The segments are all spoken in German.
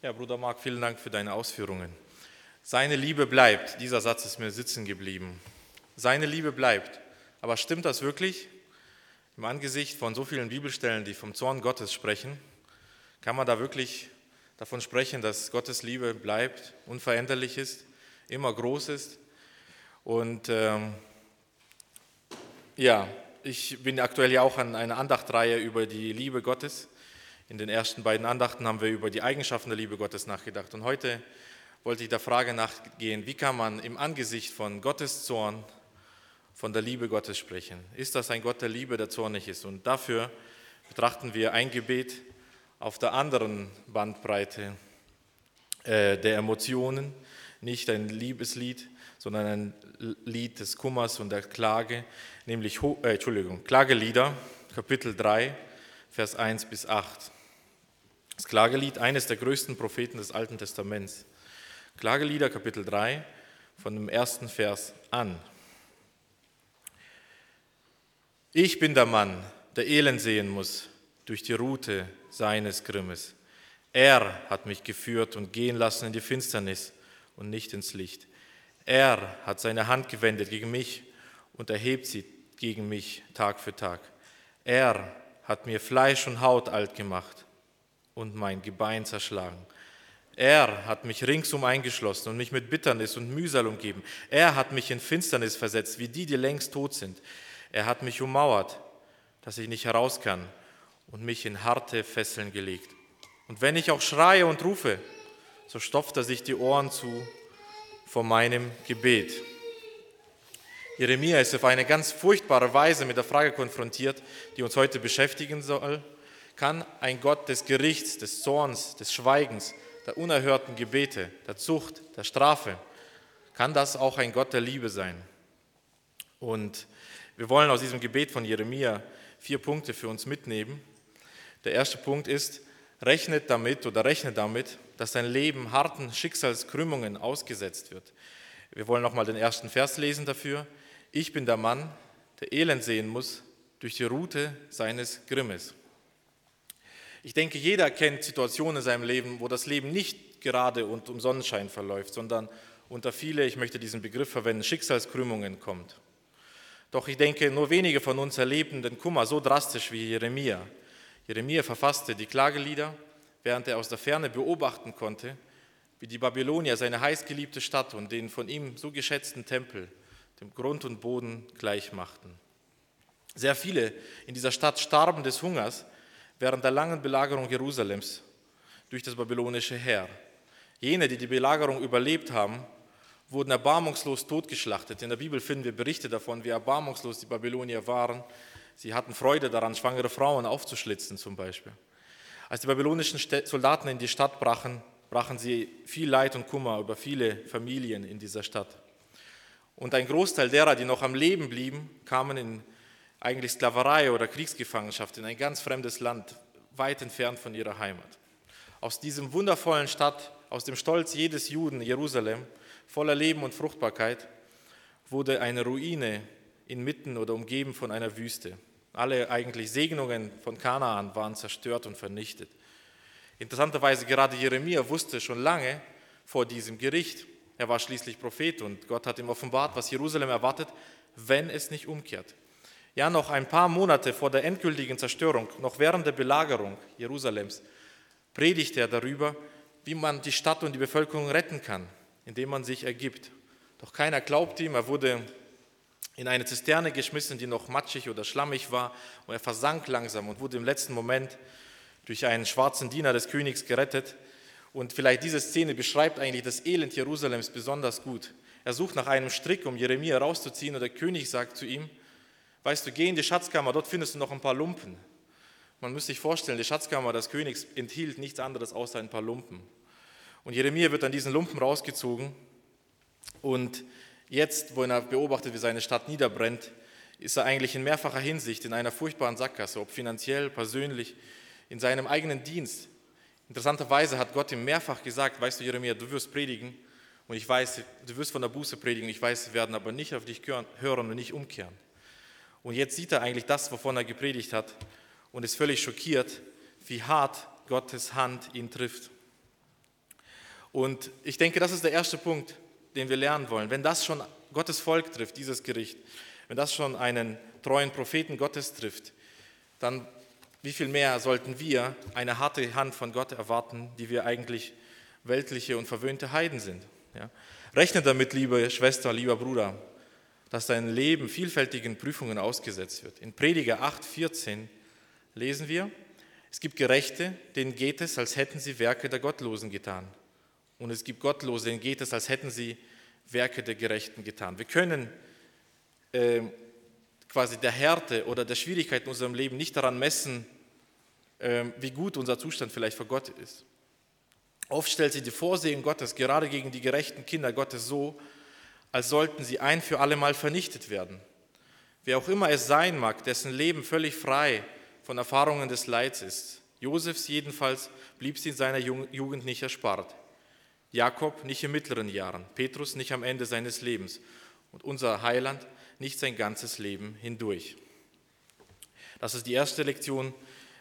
Ja, Bruder Marc, vielen Dank für deine Ausführungen. Seine Liebe bleibt. Dieser Satz ist mir sitzen geblieben. Seine Liebe bleibt. Aber stimmt das wirklich? Im Angesicht von so vielen Bibelstellen, die vom Zorn Gottes sprechen, kann man da wirklich davon sprechen, dass Gottes Liebe bleibt, unveränderlich ist, immer groß ist. Und ähm, ja, ich bin aktuell ja auch an einer Andachtreihe über die Liebe Gottes. In den ersten beiden Andachten haben wir über die Eigenschaften der Liebe Gottes nachgedacht. Und heute wollte ich der Frage nachgehen, wie kann man im Angesicht von Gottes Zorn von der Liebe Gottes sprechen? Ist das ein Gott der Liebe, der zornig ist? Und dafür betrachten wir ein Gebet auf der anderen Bandbreite äh, der Emotionen, nicht ein Liebeslied, sondern ein Lied des Kummers und der Klage, nämlich äh, Entschuldigung, Klagelieder, Kapitel 3, Vers 1 bis 8. Das Klagelied, eines der größten Propheten des Alten Testaments. Klagelieder, Kapitel 3, von dem ersten Vers an. Ich bin der Mann, der Elend sehen muss durch die Route seines Grimmes. Er hat mich geführt und gehen lassen in die Finsternis und nicht ins Licht. Er hat seine Hand gewendet gegen mich und erhebt sie gegen mich Tag für Tag. Er hat mir Fleisch und Haut alt gemacht und mein Gebein zerschlagen. Er hat mich ringsum eingeschlossen und mich mit Bitternis und Mühsal umgeben. Er hat mich in Finsternis versetzt, wie die, die längst tot sind. Er hat mich ummauert, dass ich nicht heraus kann und mich in harte Fesseln gelegt. Und wenn ich auch schreie und rufe, so stopft er sich die Ohren zu vor meinem Gebet. Jeremia ist auf eine ganz furchtbare Weise mit der Frage konfrontiert, die uns heute beschäftigen soll kann ein Gott des Gerichts, des Zorns, des Schweigens, der unerhörten Gebete, der Zucht, der Strafe, kann das auch ein Gott der Liebe sein. Und wir wollen aus diesem Gebet von Jeremia vier Punkte für uns mitnehmen. Der erste Punkt ist, rechnet damit oder rechne damit, dass dein Leben harten Schicksalskrümmungen ausgesetzt wird. Wir wollen nochmal den ersten Vers lesen dafür. Ich bin der Mann, der Elend sehen muss durch die Route seines Grimmes. Ich denke, jeder kennt Situationen in seinem Leben, wo das Leben nicht gerade und um Sonnenschein verläuft, sondern unter viele, ich möchte diesen Begriff verwenden, Schicksalskrümmungen kommt. Doch ich denke, nur wenige von uns erleben den Kummer so drastisch wie Jeremia. Jeremia verfasste die Klagelieder, während er aus der Ferne beobachten konnte, wie die Babylonier seine heißgeliebte Stadt und den von ihm so geschätzten Tempel dem Grund und Boden gleich machten. Sehr viele in dieser Stadt starben des Hungers, während der langen Belagerung Jerusalems durch das babylonische Heer. Jene, die die Belagerung überlebt haben, wurden erbarmungslos totgeschlachtet. In der Bibel finden wir Berichte davon, wie erbarmungslos die Babylonier waren. Sie hatten Freude daran, schwangere Frauen aufzuschlitzen zum Beispiel. Als die babylonischen Soldaten in die Stadt brachen, brachen sie viel Leid und Kummer über viele Familien in dieser Stadt. Und ein Großteil derer, die noch am Leben blieben, kamen in eigentlich Sklaverei oder Kriegsgefangenschaft in ein ganz fremdes Land, weit entfernt von ihrer Heimat. Aus diesem wundervollen Stadt, aus dem Stolz jedes Juden, Jerusalem, voller Leben und Fruchtbarkeit, wurde eine Ruine inmitten oder umgeben von einer Wüste. Alle eigentlich Segnungen von Kanaan waren zerstört und vernichtet. Interessanterweise gerade Jeremia wusste schon lange vor diesem Gericht, er war schließlich Prophet und Gott hat ihm offenbart, was Jerusalem erwartet, wenn es nicht umkehrt. Ja, noch ein paar Monate vor der endgültigen Zerstörung, noch während der Belagerung Jerusalems, predigte er darüber, wie man die Stadt und die Bevölkerung retten kann, indem man sich ergibt. Doch keiner glaubte ihm, er wurde in eine Zisterne geschmissen, die noch matschig oder schlammig war, und er versank langsam und wurde im letzten Moment durch einen schwarzen Diener des Königs gerettet. Und vielleicht diese Szene beschreibt eigentlich das Elend Jerusalems besonders gut. Er sucht nach einem Strick, um Jeremia rauszuziehen, und der König sagt zu ihm, Weißt du, geh in die Schatzkammer, dort findest du noch ein paar Lumpen. Man muss sich vorstellen, die Schatzkammer des Königs enthielt nichts anderes außer ein paar Lumpen. Und Jeremia wird an diesen Lumpen rausgezogen. Und jetzt, wo er beobachtet, wie seine Stadt niederbrennt, ist er eigentlich in mehrfacher Hinsicht in einer furchtbaren Sackgasse, ob finanziell, persönlich, in seinem eigenen Dienst. Interessanterweise hat Gott ihm mehrfach gesagt, weißt du, Jeremia, du wirst predigen und ich weiß, du wirst von der Buße predigen, ich weiß, sie werden aber nicht auf dich hören und nicht umkehren. Und jetzt sieht er eigentlich das, wovon er gepredigt hat und ist völlig schockiert, wie hart Gottes Hand ihn trifft. Und ich denke, das ist der erste Punkt, den wir lernen wollen. Wenn das schon Gottes Volk trifft, dieses Gericht, wenn das schon einen treuen Propheten Gottes trifft, dann wie viel mehr sollten wir eine harte Hand von Gott erwarten, die wir eigentlich weltliche und verwöhnte Heiden sind. Ja? Rechne damit, liebe Schwester, lieber Bruder, dass dein Leben vielfältigen Prüfungen ausgesetzt wird. In Prediger 8,14 lesen wir, es gibt Gerechte, denen geht es, als hätten sie Werke der Gottlosen getan. Und es gibt Gottlose, denen geht es, als hätten sie Werke der Gerechten getan. Wir können äh, quasi der Härte oder der Schwierigkeit in unserem Leben nicht daran messen, äh, wie gut unser Zustand vielleicht vor Gott ist. Oft stellt sie die Vorsehung Gottes gerade gegen die gerechten Kinder Gottes so, als sollten sie ein für alle Mal vernichtet werden. Wer auch immer es sein mag, dessen Leben völlig frei von Erfahrungen des Leids ist. Josefs jedenfalls blieb sie in seiner Jugend nicht erspart. Jakob nicht in mittleren Jahren, Petrus nicht am Ende seines Lebens und unser Heiland nicht sein ganzes Leben hindurch. Das ist die erste Lektion.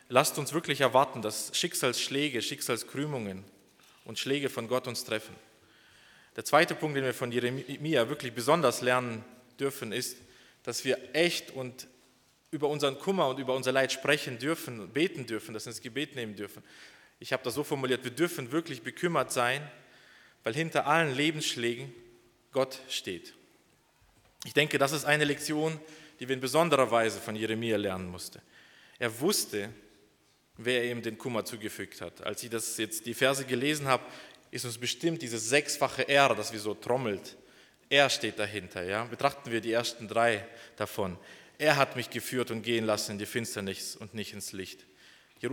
Lasst uns wirklich erwarten, dass Schicksalsschläge, Schicksalskrümmungen und Schläge von Gott uns treffen. Der zweite Punkt, den wir von Jeremia wirklich besonders lernen dürfen, ist, dass wir echt und über unseren Kummer und über unser Leid sprechen dürfen, beten dürfen, wir ins Gebet nehmen dürfen. Ich habe das so formuliert, wir dürfen wirklich bekümmert sein, weil hinter allen Lebensschlägen Gott steht. Ich denke, das ist eine Lektion, die wir in besonderer Weise von Jeremia lernen mussten. Er wusste, wer ihm den Kummer zugefügt hat. Als ich das jetzt die Verse gelesen habe, ist uns bestimmt dieses sechsfache R, das wir so trommelt. Er steht dahinter. Ja? Betrachten wir die ersten drei davon. Er hat mich geführt und gehen lassen in die Finsternis und nicht ins Licht.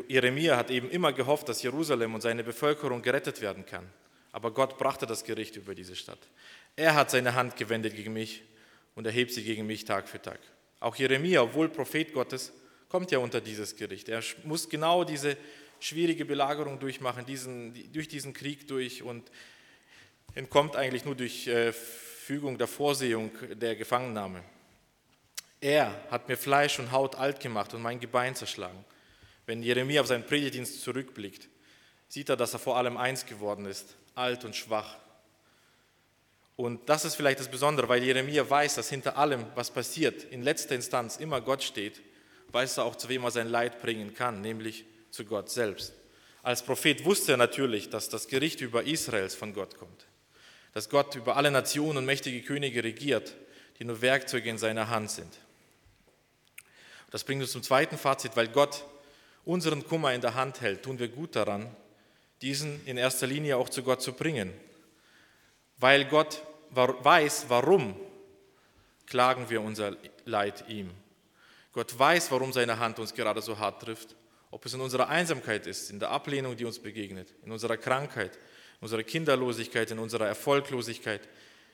Jeremia hat eben immer gehofft, dass Jerusalem und seine Bevölkerung gerettet werden kann. Aber Gott brachte das Gericht über diese Stadt. Er hat seine Hand gewendet gegen mich und erhebt sie gegen mich Tag für Tag. Auch Jeremia, obwohl Prophet Gottes, kommt ja unter dieses Gericht. Er muss genau diese schwierige Belagerung durchmachen, diesen, durch diesen Krieg durch und entkommt eigentlich nur durch äh, Fügung der Vorsehung der Gefangennahme. Er hat mir Fleisch und Haut alt gemacht und mein Gebein zerschlagen. Wenn Jeremia auf seinen Predigtdienst zurückblickt, sieht er, dass er vor allem eins geworden ist, alt und schwach. Und das ist vielleicht das Besondere, weil Jeremia weiß, dass hinter allem, was passiert, in letzter Instanz immer Gott steht, weiß er auch, zu wem er sein Leid bringen kann, nämlich zu Gott selbst. Als Prophet wusste er natürlich, dass das Gericht über Israels von Gott kommt, dass Gott über alle Nationen und mächtige Könige regiert, die nur Werkzeuge in seiner Hand sind. Das bringt uns zum zweiten Fazit, weil Gott unseren Kummer in der Hand hält, tun wir gut daran, diesen in erster Linie auch zu Gott zu bringen. Weil Gott weiß, warum klagen wir unser Leid ihm. Gott weiß, warum seine Hand uns gerade so hart trifft ob es in unserer Einsamkeit ist, in der Ablehnung, die uns begegnet, in unserer Krankheit, in unserer Kinderlosigkeit, in unserer Erfolglosigkeit,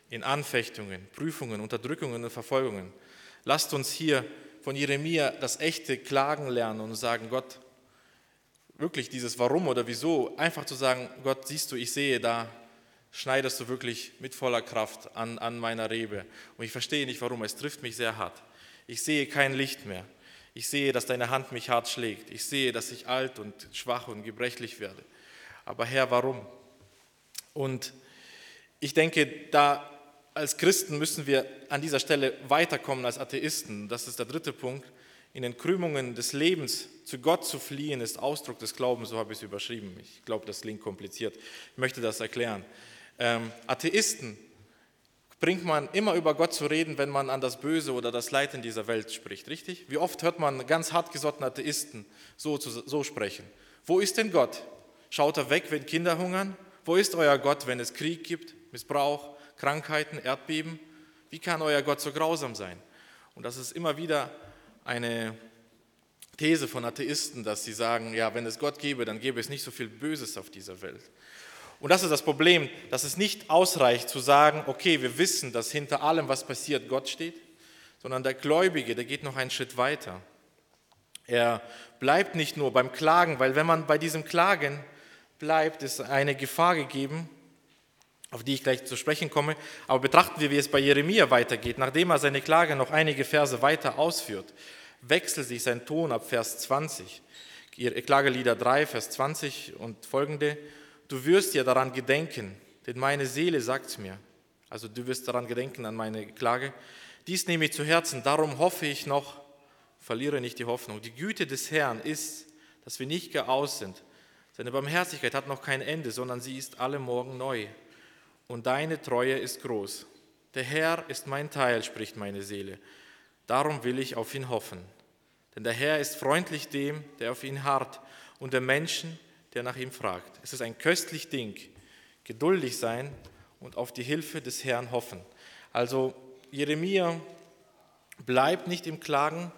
in Anfechtungen, Prüfungen, Unterdrückungen und Verfolgungen. Lasst uns hier von Jeremia das echte Klagen lernen und sagen, Gott, wirklich dieses Warum oder Wieso, einfach zu sagen, Gott, siehst du, ich sehe, da schneidest du wirklich mit voller Kraft an, an meiner Rebe. Und ich verstehe nicht warum, es trifft mich sehr hart. Ich sehe kein Licht mehr. Ich sehe, dass deine Hand mich hart schlägt. Ich sehe, dass ich alt und schwach und gebrechlich werde. Aber Herr, warum? Und ich denke, da als Christen müssen wir an dieser Stelle weiterkommen als Atheisten. Das ist der dritte Punkt. In den Krümmungen des Lebens zu Gott zu fliehen, ist Ausdruck des Glaubens, so habe ich es überschrieben. Ich glaube, das klingt kompliziert. Ich möchte das erklären. Ähm, Atheisten bringt man immer über Gott zu reden, wenn man an das Böse oder das Leid in dieser Welt spricht, richtig? Wie oft hört man ganz hartgesottene Atheisten so, so sprechen? Wo ist denn Gott? Schaut er weg, wenn Kinder hungern? Wo ist euer Gott, wenn es Krieg gibt, Missbrauch, Krankheiten, Erdbeben? Wie kann euer Gott so grausam sein? Und das ist immer wieder eine These von Atheisten, dass sie sagen, ja, wenn es Gott gäbe, dann gäbe es nicht so viel Böses auf dieser Welt. Und das ist das Problem, dass es nicht ausreicht zu sagen, okay, wir wissen, dass hinter allem, was passiert, Gott steht, sondern der Gläubige, der geht noch einen Schritt weiter. Er bleibt nicht nur beim Klagen, weil wenn man bei diesem Klagen bleibt, ist eine Gefahr gegeben, auf die ich gleich zu sprechen komme. Aber betrachten wir, wie es bei Jeremia weitergeht. Nachdem er seine Klage noch einige Verse weiter ausführt, wechselt sich sein Ton ab Vers 20. Klagelieder 3, Vers 20 und folgende. Du wirst ja daran gedenken, denn meine Seele sagt mir, also du wirst daran gedenken an meine Klage, dies nehme ich zu Herzen, darum hoffe ich noch, verliere nicht die Hoffnung. Die Güte des Herrn ist, dass wir nicht gar aus sind. Seine Barmherzigkeit hat noch kein Ende, sondern sie ist alle Morgen neu. Und deine Treue ist groß. Der Herr ist mein Teil, spricht meine Seele. Darum will ich auf ihn hoffen. Denn der Herr ist freundlich dem, der auf ihn harrt, und der Menschen, der nach ihm fragt. Es ist ein köstlich Ding, geduldig sein und auf die Hilfe des Herrn hoffen. Also Jeremia bleibt nicht im Klagen,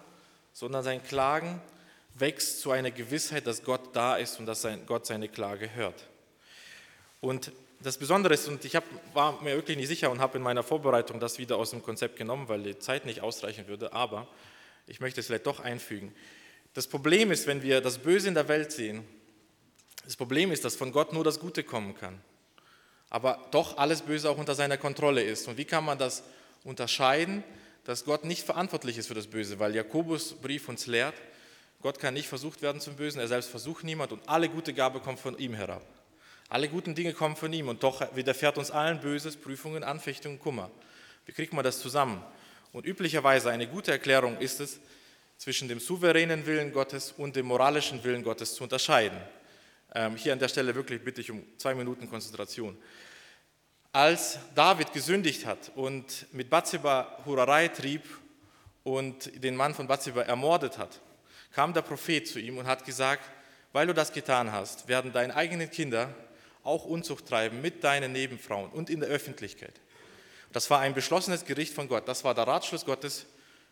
sondern sein Klagen wächst zu einer Gewissheit, dass Gott da ist und dass Gott seine Klage hört. Und das Besondere ist, und ich hab, war mir wirklich nicht sicher und habe in meiner Vorbereitung das wieder aus dem Konzept genommen, weil die Zeit nicht ausreichen würde, aber ich möchte es vielleicht doch einfügen. Das Problem ist, wenn wir das Böse in der Welt sehen, das Problem ist, dass von Gott nur das Gute kommen kann, aber doch alles Böse auch unter seiner Kontrolle ist. Und wie kann man das unterscheiden, dass Gott nicht verantwortlich ist für das Böse? Weil Jakobus Brief uns lehrt, Gott kann nicht versucht werden zum Bösen, er selbst versucht niemand und alle gute Gabe kommt von ihm herab. Alle guten Dinge kommen von ihm und doch widerfährt uns allen Böses, Prüfungen, Anfechtungen, Kummer. Wie kriegt man das zusammen? Und üblicherweise eine gute Erklärung ist es, zwischen dem souveränen Willen Gottes und dem moralischen Willen Gottes zu unterscheiden. Ähm, hier an der Stelle wirklich bitte ich um zwei Minuten Konzentration. Als David gesündigt hat und mit Bathseba Hurerei trieb und den Mann von Bathseba ermordet hat, kam der Prophet zu ihm und hat gesagt, weil du das getan hast, werden deine eigenen Kinder auch Unzucht treiben mit deinen Nebenfrauen und in der Öffentlichkeit. Das war ein beschlossenes Gericht von Gott. Das war der Ratschluss Gottes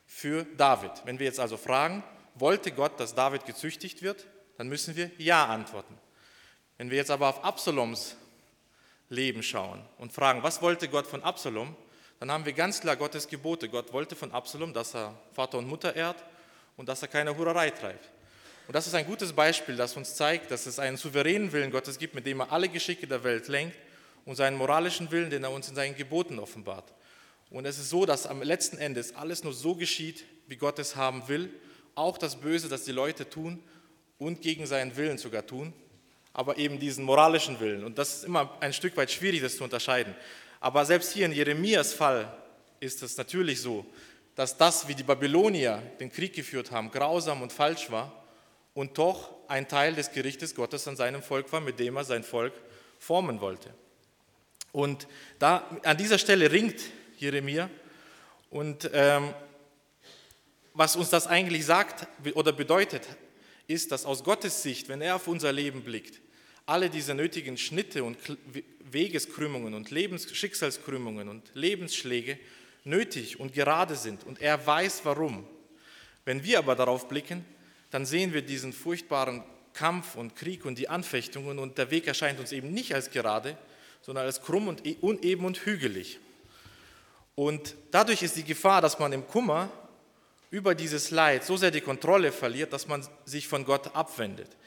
für David. Wenn wir jetzt also fragen, wollte Gott, dass David gezüchtigt wird, dann müssen wir Ja antworten. Wenn wir jetzt aber auf Absaloms Leben schauen und fragen, was wollte Gott von Absalom, dann haben wir ganz klar Gottes Gebote. Gott wollte von Absalom, dass er Vater und Mutter ehrt und dass er keine Hurerei treibt. Und das ist ein gutes Beispiel, das uns zeigt, dass es einen souveränen Willen Gottes gibt, mit dem er alle Geschicke der Welt lenkt und seinen moralischen Willen, den er uns in seinen Geboten offenbart. Und es ist so, dass am letzten Ende alles nur so geschieht, wie Gott es haben will, auch das Böse, das die Leute tun und gegen seinen Willen sogar tun aber eben diesen moralischen Willen. Und das ist immer ein Stück weit schwierig, das zu unterscheiden. Aber selbst hier in Jeremias Fall ist es natürlich so, dass das, wie die Babylonier den Krieg geführt haben, grausam und falsch war und doch ein Teil des Gerichtes Gottes an seinem Volk war, mit dem er sein Volk formen wollte. Und da, an dieser Stelle ringt Jeremia und ähm, was uns das eigentlich sagt oder bedeutet, ist, dass aus Gottes Sicht, wenn er auf unser Leben blickt, alle diese nötigen Schnitte und Wegeskrümmungen und Lebensschicksalskrümmungen und Lebensschläge nötig und gerade sind und er weiß warum. Wenn wir aber darauf blicken, dann sehen wir diesen furchtbaren Kampf und Krieg und die Anfechtungen und der Weg erscheint uns eben nicht als gerade, sondern als krumm und e-, uneben und hügelig. Und dadurch ist die Gefahr, dass man im Kummer über dieses Leid so sehr die Kontrolle verliert, dass man sich von Gott abwendet.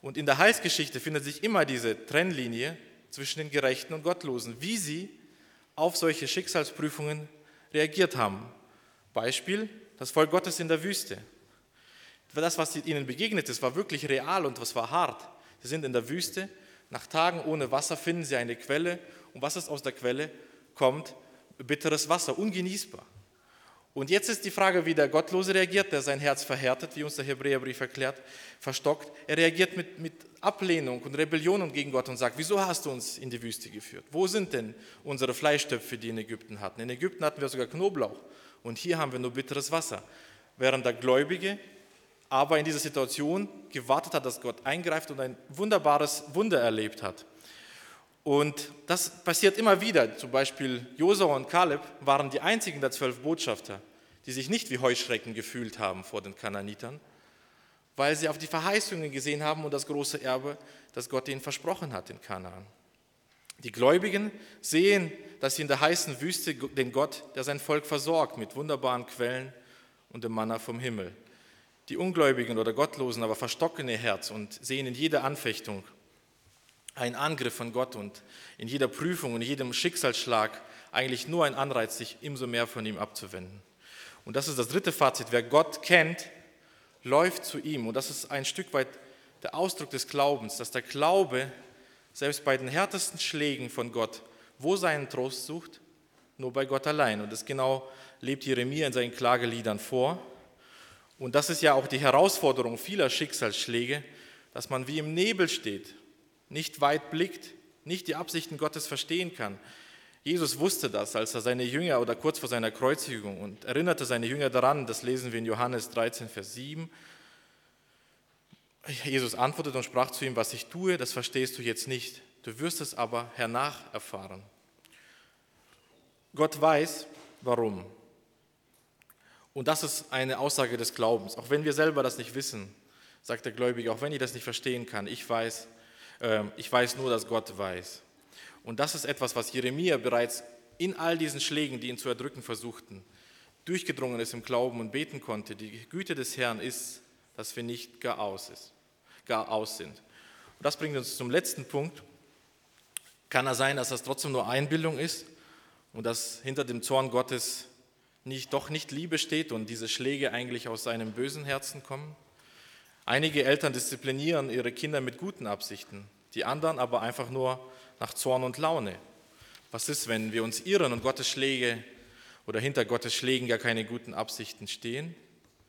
Und in der Heilsgeschichte findet sich immer diese Trennlinie zwischen den Gerechten und Gottlosen, wie sie auf solche Schicksalsprüfungen reagiert haben. Beispiel, das Volk Gottes in der Wüste. Das, was ihnen begegnet ist, war wirklich real und was war hart. Sie sind in der Wüste, nach Tagen ohne Wasser finden sie eine Quelle und was ist aus der Quelle? Kommt bitteres Wasser, ungenießbar. Und jetzt ist die Frage, wie der Gottlose reagiert, der sein Herz verhärtet, wie uns der Hebräerbrief erklärt, verstockt. Er reagiert mit, mit Ablehnung und Rebellion gegen Gott und sagt, wieso hast du uns in die Wüste geführt? Wo sind denn unsere Fleischtöpfe, die in Ägypten hatten? In Ägypten hatten wir sogar Knoblauch und hier haben wir nur bitteres Wasser. Während der Gläubige aber in dieser Situation gewartet hat, dass Gott eingreift und ein wunderbares Wunder erlebt hat. Und das passiert immer wieder. Zum Beispiel Josua und Kaleb waren die einzigen der zwölf Botschafter, die sich nicht wie Heuschrecken gefühlt haben vor den Kananitern, weil sie auf die Verheißungen gesehen haben und das große Erbe, das Gott ihnen versprochen hat in Kanaan. Die Gläubigen sehen, dass sie in der heißen Wüste den Gott, der sein Volk versorgt mit wunderbaren Quellen und dem Manna vom Himmel. Die Ungläubigen oder Gottlosen aber verstocken ihr Herz und sehen in jeder Anfechtung ein Angriff von Gott und in jeder Prüfung und in jedem Schicksalsschlag eigentlich nur ein Anreiz, sich umso mehr von ihm abzuwenden. Und das ist das dritte Fazit. Wer Gott kennt, läuft zu ihm. Und das ist ein Stück weit der Ausdruck des Glaubens, dass der Glaube selbst bei den härtesten Schlägen von Gott, wo seinen Trost sucht? Nur bei Gott allein. Und das genau lebt Jeremia in seinen Klageliedern vor. Und das ist ja auch die Herausforderung vieler Schicksalsschläge, dass man wie im Nebel steht, nicht weit blickt, nicht die Absichten Gottes verstehen kann. Jesus wusste das, als er seine Jünger oder kurz vor seiner Kreuzigung und erinnerte seine Jünger daran, das lesen wir in Johannes 13, Vers 7. Jesus antwortete und sprach zu ihm, was ich tue, das verstehst du jetzt nicht, du wirst es aber hernach erfahren. Gott weiß, warum. Und das ist eine Aussage des Glaubens. Auch wenn wir selber das nicht wissen, sagt der Gläubige, auch wenn ich das nicht verstehen kann, ich weiß, äh, ich weiß nur, dass Gott weiß. Und das ist etwas, was Jeremia bereits in all diesen Schlägen, die ihn zu erdrücken versuchten, durchgedrungen ist im Glauben und beten konnte. Die Güte des Herrn ist, dass wir nicht gar aus, ist, gar aus sind. Und das bringt uns zum letzten Punkt. Kann er sein, dass das trotzdem nur Einbildung ist und dass hinter dem Zorn Gottes nicht, doch nicht Liebe steht und diese Schläge eigentlich aus seinem bösen Herzen kommen? Einige Eltern disziplinieren ihre Kinder mit guten Absichten, die anderen aber einfach nur nach Zorn und Laune. Was ist, wenn wir uns irren und Gottes Schläge oder hinter Gottes Schlägen gar keine guten Absichten stehen?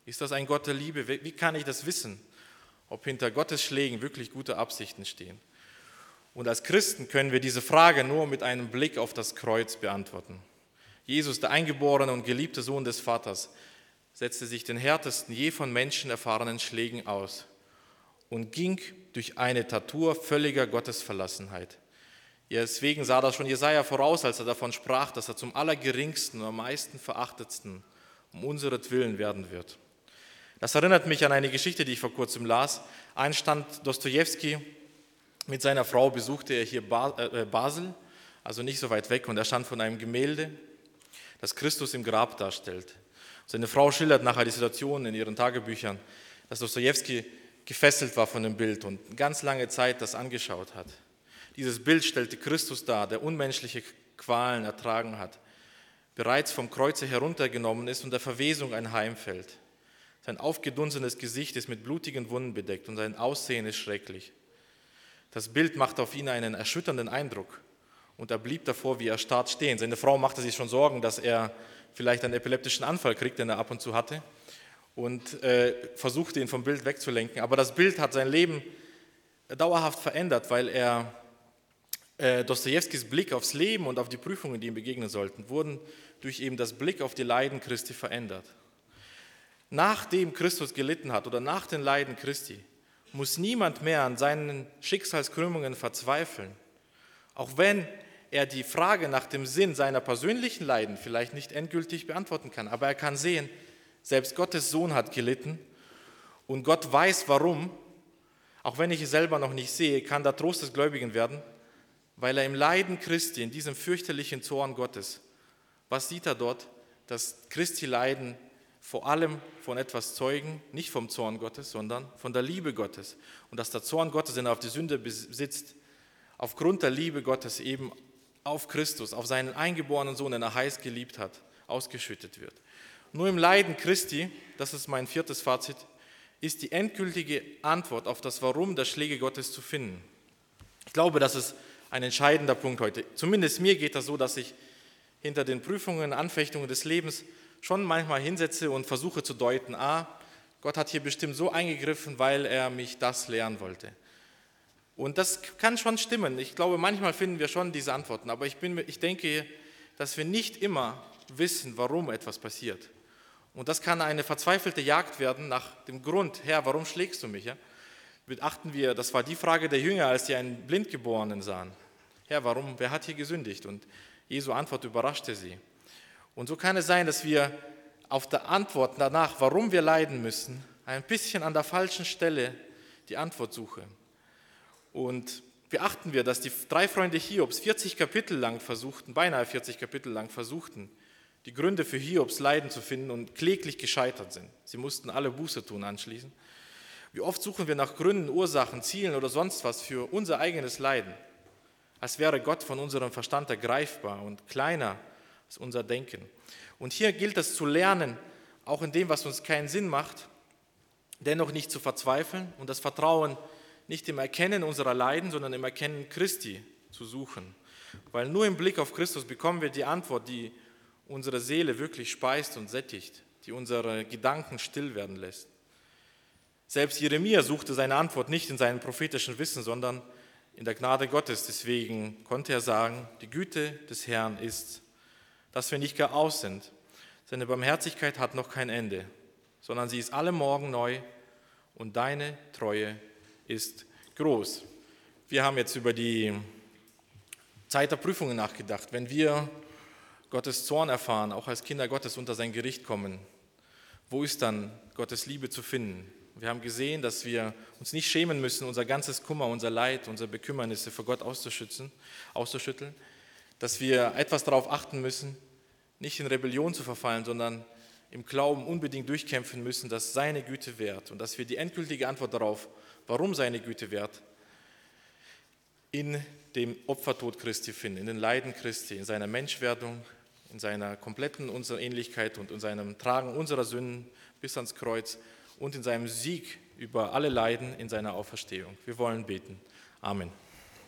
Ist das ein Gott der Liebe? Wie kann ich das wissen, ob hinter Gottes Schlägen wirklich gute Absichten stehen? Und als Christen können wir diese Frage nur mit einem Blick auf das Kreuz beantworten. Jesus, der eingeborene und geliebte Sohn des Vaters, setzte sich den härtesten je von Menschen erfahrenen Schlägen aus und ging durch eine Tatur völliger Gottesverlassenheit. Deswegen sah das schon Jesaja voraus, als er davon sprach, dass er zum allergeringsten und am meisten verachtetsten um unseretwillen werden wird. Das erinnert mich an eine Geschichte, die ich vor kurzem las. Einstand Dostoevsky mit seiner Frau besuchte er hier äh, äh, Basel, also nicht so weit weg, und er stand von einem Gemälde, das Christus im Grab darstellt. Seine Frau schildert nachher die Situation in ihren Tagebüchern, dass Dostoevsky gefesselt war von dem Bild und ganz lange Zeit das angeschaut hat. Dieses Bild stellte Christus dar, der unmenschliche Qualen ertragen hat, bereits vom Kreuze heruntergenommen ist und der Verwesung ein Heimfällt. Sein aufgedunsenes Gesicht ist mit blutigen Wunden bedeckt und sein Aussehen ist schrecklich. Das Bild macht auf ihn einen erschütternden Eindruck und er blieb davor wie erstarrt stehen. Seine Frau machte sich schon Sorgen, dass er vielleicht einen epileptischen Anfall kriegt, den er ab und zu hatte, und äh, versuchte ihn vom Bild wegzulenken. Aber das Bild hat sein Leben dauerhaft verändert, weil er äh, Dostojewskis Blick aufs Leben und auf die Prüfungen, die ihm begegnen sollten, wurden durch eben das Blick auf die Leiden Christi verändert. Nachdem Christus gelitten hat oder nach den Leiden Christi, muss niemand mehr an seinen Schicksalskrümmungen verzweifeln, auch wenn er die Frage nach dem Sinn seiner persönlichen Leiden vielleicht nicht endgültig beantworten kann. Aber er kann sehen, selbst Gottes Sohn hat gelitten und Gott weiß warum. Auch wenn ich es selber noch nicht sehe, kann der Trost des Gläubigen werden, weil er im Leiden Christi, in diesem fürchterlichen Zorn Gottes, was sieht er dort? Dass Christi Leiden vor allem von etwas zeugen, nicht vom Zorn Gottes, sondern von der Liebe Gottes. Und dass der Zorn Gottes, den er auf die Sünde besitzt, aufgrund der Liebe Gottes eben auf Christus, auf seinen eingeborenen Sohn, den er heiß geliebt hat, ausgeschüttet wird. Nur im Leiden Christi, das ist mein viertes Fazit, ist die endgültige Antwort auf das Warum der Schläge Gottes zu finden. Ich glaube, das ist ein entscheidender Punkt heute. Zumindest mir geht das so, dass ich hinter den Prüfungen, Anfechtungen des Lebens schon manchmal hinsetze und versuche zu deuten, ah, Gott hat hier bestimmt so eingegriffen, weil er mich das lehren wollte. Und das kann schon stimmen. Ich glaube, manchmal finden wir schon diese Antworten, aber ich, bin, ich denke, dass wir nicht immer wissen, warum etwas passiert. Und das kann eine verzweifelte Jagd werden nach dem Grund, Herr, warum schlägst du mich? Beachten wir, das war die Frage der Jünger, als sie einen Blindgeborenen sahen. Herr, warum, wer hat hier gesündigt? Und Jesu Antwort überraschte sie. Und so kann es sein, dass wir auf der Antwort danach, warum wir leiden müssen, ein bisschen an der falschen Stelle die Antwort suchen. Und beachten wir, dass die drei Freunde Hiobs 40 Kapitel lang versuchten, beinahe 40 Kapitel lang versuchten, die Gründe für Hiobs Leiden zu finden und kläglich gescheitert sind. Sie mussten alle Buße tun anschließend. Wie oft suchen wir nach Gründen, Ursachen, Zielen oder sonst was für unser eigenes Leiden, als wäre Gott von unserem Verstand ergreifbar und kleiner als unser Denken. Und hier gilt es zu lernen, auch in dem, was uns keinen Sinn macht, dennoch nicht zu verzweifeln und das Vertrauen nicht im Erkennen unserer Leiden, sondern im Erkennen Christi zu suchen. Weil nur im Blick auf Christus bekommen wir die Antwort, die unsere Seele wirklich speist und sättigt, die unsere Gedanken still werden lässt. Selbst Jeremia suchte seine Antwort nicht in seinem prophetischen Wissen, sondern in der Gnade Gottes. Deswegen konnte er sagen, die Güte des Herrn ist, dass wir nicht gar aus sind. Seine Barmherzigkeit hat noch kein Ende, sondern sie ist alle Morgen neu und deine Treue ist groß. Wir haben jetzt über die Zeit der Prüfungen nachgedacht. Wenn wir Gottes Zorn erfahren, auch als Kinder Gottes unter sein Gericht kommen, wo ist dann Gottes Liebe zu finden? Wir haben gesehen, dass wir uns nicht schämen müssen, unser ganzes Kummer, unser Leid, unsere Bekümmernisse vor Gott auszuschützen, auszuschütteln, dass wir etwas darauf achten müssen, nicht in Rebellion zu verfallen, sondern im Glauben unbedingt durchkämpfen müssen, dass seine Güte wert und dass wir die endgültige Antwort darauf, warum seine Güte wert, in dem Opfertod Christi finden, in den Leiden Christi, in seiner Menschwerdung, in seiner kompletten Ähnlichkeit und in seinem Tragen unserer Sünden bis ans Kreuz und in seinem Sieg über alle Leiden in seiner Auferstehung. Wir wollen beten. Amen.